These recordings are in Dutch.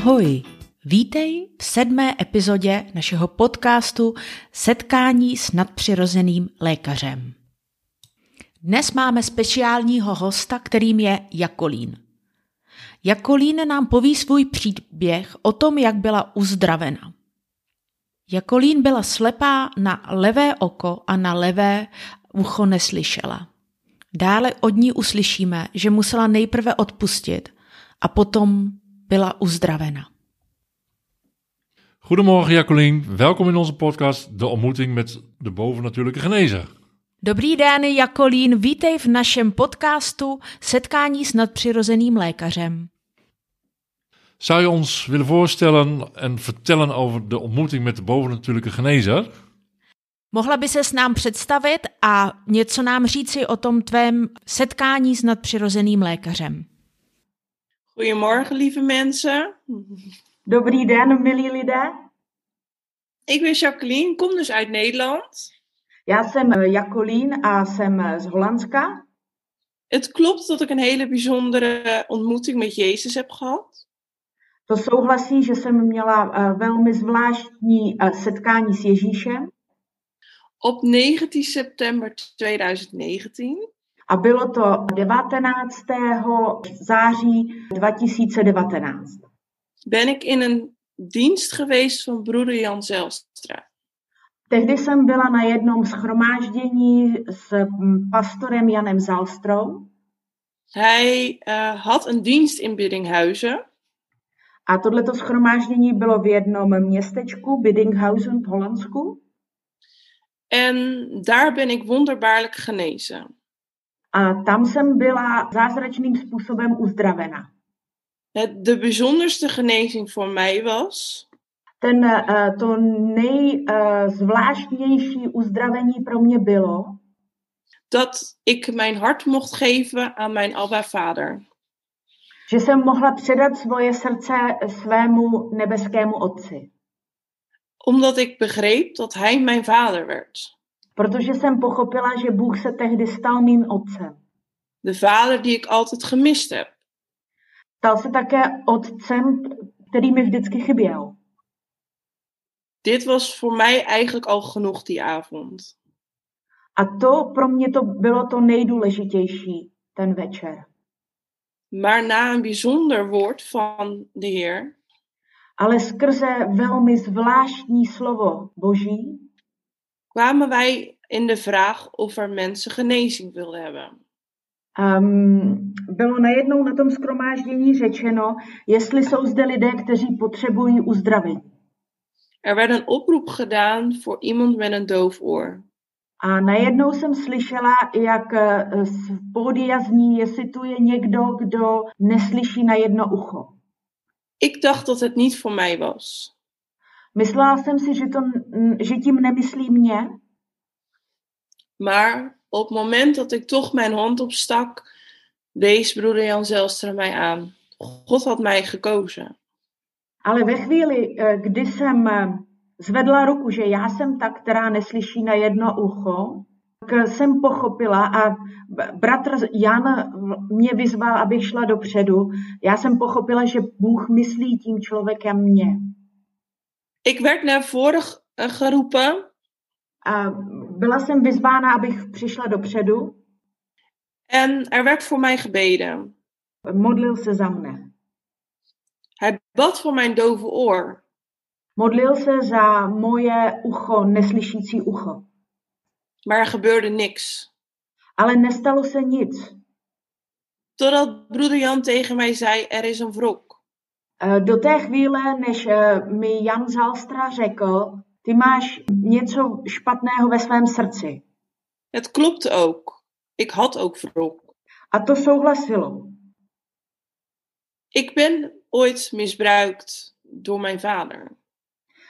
Ahoj, vítej v sedmé epizodě našeho podcastu Setkání s nadpřirozeným lékařem. Dnes máme speciálního hosta, kterým je Jakolín. Jakolín nám poví svůj příběh o tom, jak byla uzdravena. Jakolín byla slepá na levé oko a na levé ucho neslyšela. Dále od ní uslyšíme, že musela nejprve odpustit a potom byla uzdravena. Goedemorgen Jacqueline, welkom in onze podcast De ontmoeting met de bovennatuurlijke genezer. Dobrý den, Jakolín, vítej v našem podcastu Setkání s nadpřirozeným lékařem. Zou je ons willen voorstellen en vertellen over de ontmoeting met de bovennatuurlijke genezer? Mohla by se s nám představit a něco nám říci o tom tvém setkání s nadpřirozeným lékařem. Goedemorgen, lieve mensen. Dobrý den, milí lidé. Ik ben Jacqueline, kom dus uit Nederland. Já jsem eh, Jakolín a eh, z Holandska. Het klopt dat ik een hele bijzondere ontmoeting met Jezus heb gehad. To souhlasí, že jsem měla eh, velmi zvláštní setkání s Ježíšem Op 19 september 2019. A bylo to 19. září 2019. Ben ik in een dienst geweest van broeder Jan Zelstra. Tehdy jsem byla na jednom schromáždění s mm, pastorem Janem Zalstrou Hij eh, had een dienst in Biddinghuizen. a tohleto schromáždění bylo v jednom městečku, Biddinghausen v Holandsku. En daar ben ik wonderbaarlijk genezen. A tam jsem byla zázračným způsobem uzdravena. De bijzonderste genezing voor mij was Ten, eh, to nejzvláštnější uzdravení pro mě bylo, dat ik mijn hart mocht geven aan mijn Abba Vader. že jsem mohla předat svoje srdce svému nebeskému otci. Omdat ik begreep dat hij mijn vader werd. Protože jsem pochopila, že Bůh se tehdy stal mým otcem. De vader die ik altijd gemist heb. Stal se také otcem, který mi vždycky chyběl. Dit was voor mij eigenlijk al genoeg die avond. A to pro mě to bylo to nejdůležitější ten večer. Maar na een bijzonder woord van de Heer Ale skrze velmi zvláštní slovo Boží kwamen wij in de vraag of er mensen genezing wilden hebben. um, bylo najednou na tom skromáždění řečeno, jestli jsou zde lidé, kteří potřebují uzdravení. Er werd een oproep gedaan voor iemand met een doof oor. A najednou jsem slyšela, jak eh, z pódia zní, jestli tu je někdo, kdo neslyší na jedno ucho. Ik dacht dat het niet voor mij was. Myslela jsem si, že, to, že tím nemyslí mě, Maar op het moment dat ik toch mijn hand opstak, wees broeder Jan Zelstra mij aan. God had mij gekozen. ale ve chvíli, eh, kdy jsem eh, zvedla ruku, že já jsem ta, která neslyší na jedno ucho, tak eh, jsem pochopila a bratr Jan mě vyzval, abych šla dopředu. Já jsem pochopila, že Bůh myslí tím člověkem mě. Ik werd naar voren eh, geroepen byla jsem vyzvána, abych přišla dopředu. en er werd voor mij gebeden. Modlil se za mne. Hij bad voor mijn dove oor. Modlil se za moje ucho, neslyšící ucho. Maar er gebeurde niks. Ale nestalo se nic. Totdat broeder Jan tegen mij zei: Er is een wrok. Eh, Do té chvíle, než eh, mi Jan Zalstra řekl, ty máš něco špatného ve svém srdci. Het klopte ook. Ik had ook wrok. A to souhlasilo. Ik ben ooit misbruikt door mijn vader.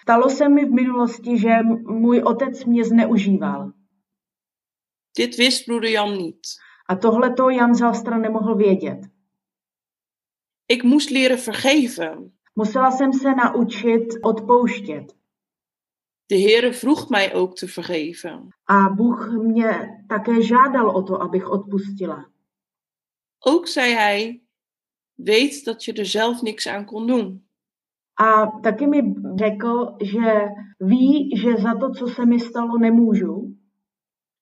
Stalo se mi v minulosti, že můj otec mě zneužíval. Dit wist broeder Jan niet. A tohle to Jan Zalstra nemohl vědět. Ik moest leren vergeven. Musela jsem se naučit odpouštět. De Heere vroeg mij ook te vergeven. A Bůh mě také žádal o to, abych odpustila. Ook zei hij: Weet dat je er zelf niks aan kon doen. A taky mi řekl, že ví, že za to, co se mi stalo, nemůžu,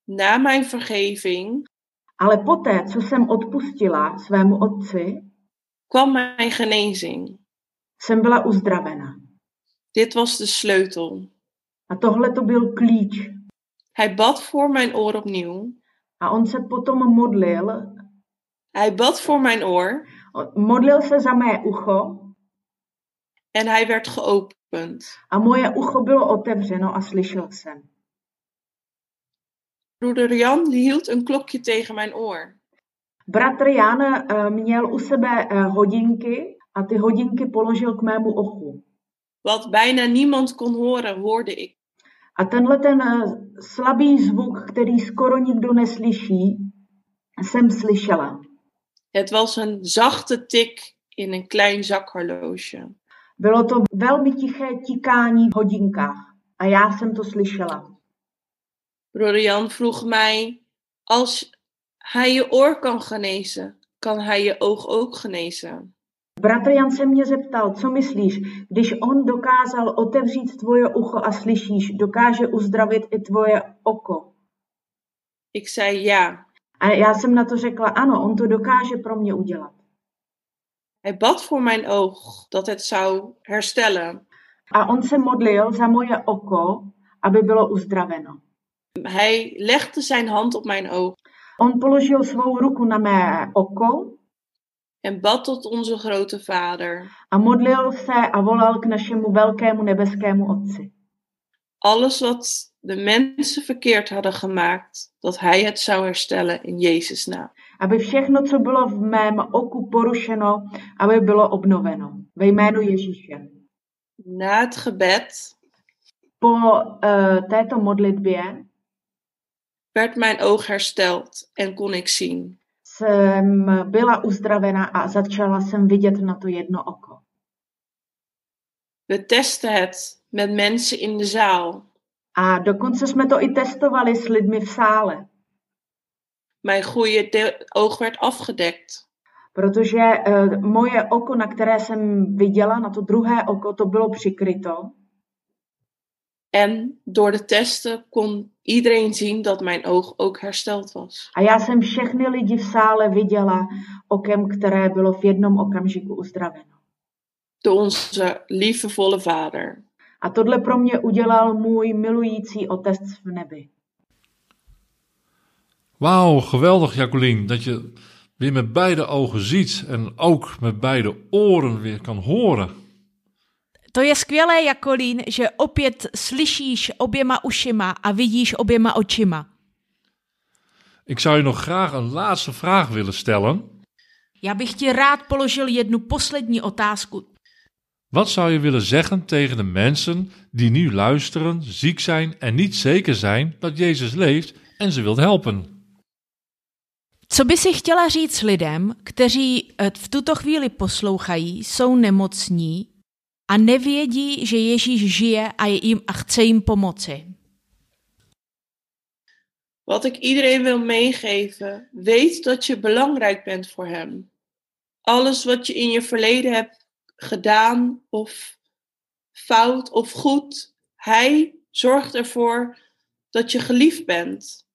Na mijn vergeving ale poté, co jsem odpustila svému otci, kwam mijn genezing. jsem byla uzdravena. Dit was de sleutel. A tohle to byl klíč. Hij bad voor mijn oor opnieuw. A on se potom modlil, Hij bad voor mijn oor modlil se za mé ucho en hij werd geopend. a moje ucho bylo otevřeno a slyšel jsem. Broeder Jan hield een klokje tegen mijn oor. Bratr Jan eh, měl u sebe eh, hodinky a ty hodinky položil k mému ochu. Wat bijna niemand kon horen, hoorde ik. A tenhle ten eh, slabý zvuk, který skoro nikdo neslyší, jsem slyšela. Het was een zachte tik in een klein zakhorloge. Bylo to velmi tiché tikání v hodinkách a já jsem to slyšela. Broeder Jan vroeg mij: Als hij je oor kan genezen, kan hij je oog ook genezen? Bratr Jan se mě zeptal, co myslíš, když on dokázal otevřít tvoje ucho a slyšíš, dokáže uzdravit i tvoje oko. Ik zei ja. A já jsem na to řekla, ano, on to dokáže pro mě udělat. Hij bad voor mijn oog dat het zou herstellen. A on se modlil za moje oko, aby bylo uzdraveno. Hij legde zijn hand op mijn oog On položil svou ruku na mé oko en bad tot onze grote Vader. a modlil se a volal k našemu velkému nebeskému Otci. Alles wat de mensen verkeerd hadden gemaakt, dat hij het zou herstellen in Jezus' naam. Aby všechno, co bylo v mém oku porušeno, aby bylo obnoveno. Ve jménu Ježíše. Na het gebed Po uh, této modlitbě werd mijn oog hersteld en kon ik zien. jsem byla uzdravena a začala jsem vidět na to jedno oko. We testen het met mensen in de zaal. A dokonce jsme to i testovali s lidmi v sále, Mijn goede de- oog werd afgedekt. protože uh, moje oko, na které jsem viděla, na to druhé oko, to bylo přikryto. En door de testen kon iedereen zien dat mijn oog ook hersteld was. A já jsem všechny lidi v sále viděla okem, které bylo v jednom okamžiku uzdraveno. Door onze liefdevolle Vader. A tohle pro mě udělal můj milující otec v nebi. Wauw, geweldig Jacqueline, dat je weer met beide ogen ziet en ook met beide oren weer kan horen. To je skvělé, Jakolín, že opět slyšíš oběma ušima a vidíš oběma očima. Ik zou je nog graag een laatste vraag willen stellen. Já bych ti rád položil jednu poslední otázku. Wat zou je willen zeggen tegen de mensen die nu luisteren, ziek zijn en niet zeker zijn dat Jezus leeft en ze wilt helpen? Co by si chtěla říct lidem, kteří eh, v tuto chvíli poslouchají, jsou nemocní a nevědí, že Ježíš žije a, je jim, a chce jim pomoci? Wat ik iedereen wil meegeven, weet dat je belangrijk bent voor Hem. Alles wat je in je verleden hebt gedaan, of fout of goed, Hij zorgt ervoor dat je geliefd bent.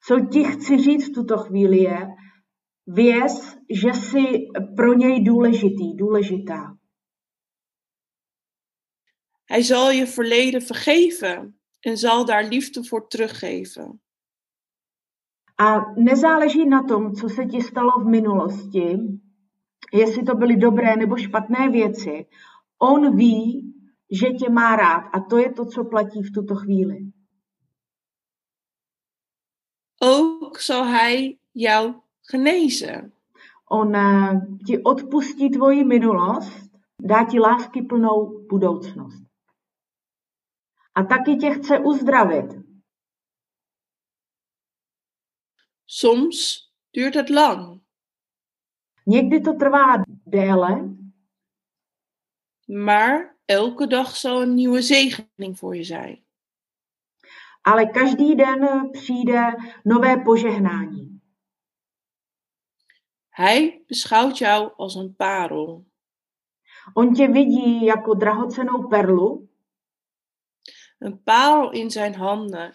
Co ti chci říct v tuto chvíli je, věz, že jsi pro něj důležitý, důležitá. Hij zal je verleden vergeven en zal daar liefde voor teruggeven. A nezáleží na tom, co se ti stalo v minulosti, jestli to byly dobré nebo špatné věci. On ví, že tě má rád a to je to, co platí v tuto chvíli. Ook zal Hij jou genezen. On eh, ti odpustí tvoji minulost, dá ti lásky plnou budoucnost. A taky tě chce uzdravit. Soms duurt het lang, Někdy to trvá déle, maar elke dag zal een nieuwe zegening voor je zijn. ale každý den eh, přijde nové požehnání. Hij beschouwt jou als een parel. On tě vidí jako drahocenou perlu, een parel in zijn handen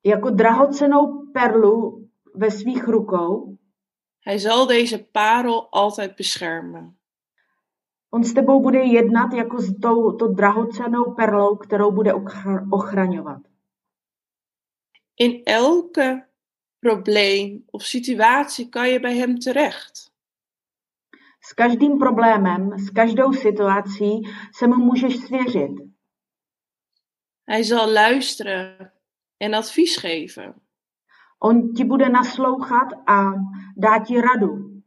jako drahocenou perlu ve svých rukou. Hij zal deze parel altijd beschermen. On s tebou bude jednat jako s tou to drahocenou perlou, kterou bude ochra- ochraňovat. In elke probleem of situatie kan je bij hem terecht. S každým problémem, s každou situací se mu můžeš svěřit. Hij zal luisteren en advies geven. On ti bude naslouchat a dá ti radu.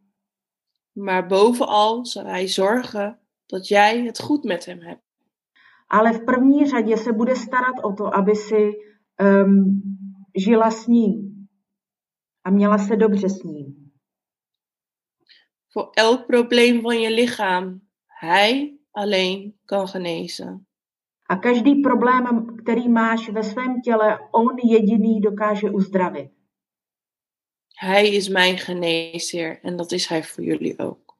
Maar bovenal zal hij zorgen dat jij het goed met hem hebt. Ale v první řadě se bude starat o to, aby si um, žila s ním a měla se dobře s ním. Voor elk probleem van je lichaam, hij alleen kan genezen. A každý problém, který máš ve svém těle, on jediný dokáže uzdravit. Hij is mijn geneesheer en dat is hij voor jullie ook.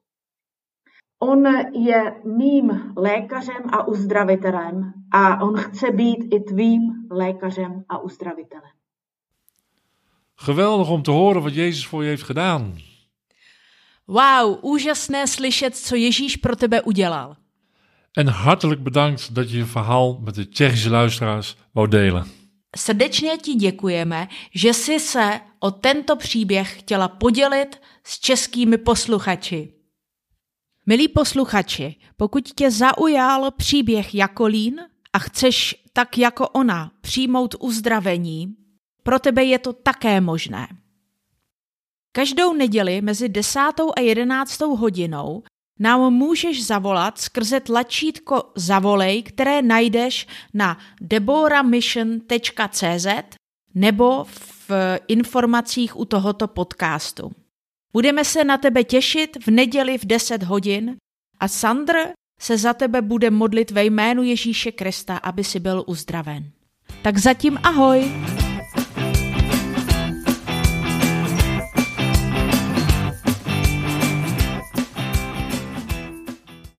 On je mým lékařem a uzdravitelem a on chce být i tvým lékařem a uzdravitelem. Geweldig om te horen wat Jezus voor je heeft gedaan. Wow, úžasné slyšet, co Ježíš pro tebe udělal. En hartelijk bedankt dat je je verhaal met de Tsjechische luisteraars wou delen. Srdečně ti děkujeme, že jsi se o tento příběh chtěla podělit s českými posluchači. Milí posluchači, pokud tě zaujal příběh Jakolín a chceš tak jako ona přijmout uzdravení, pro tebe je to také možné. Každou neděli mezi 10. a 11. hodinou nám můžeš zavolat skrze tlačítko Zavolej, které najdeš na deboramission.cz nebo v informacích u tohoto podcastu. Budeme se na tebe těšit v neděli v 10 hodin a Sandr se za tebe bude modlit ve jménu Ježíše Krista, aby si byl uzdraven. Tak zatím ahoj!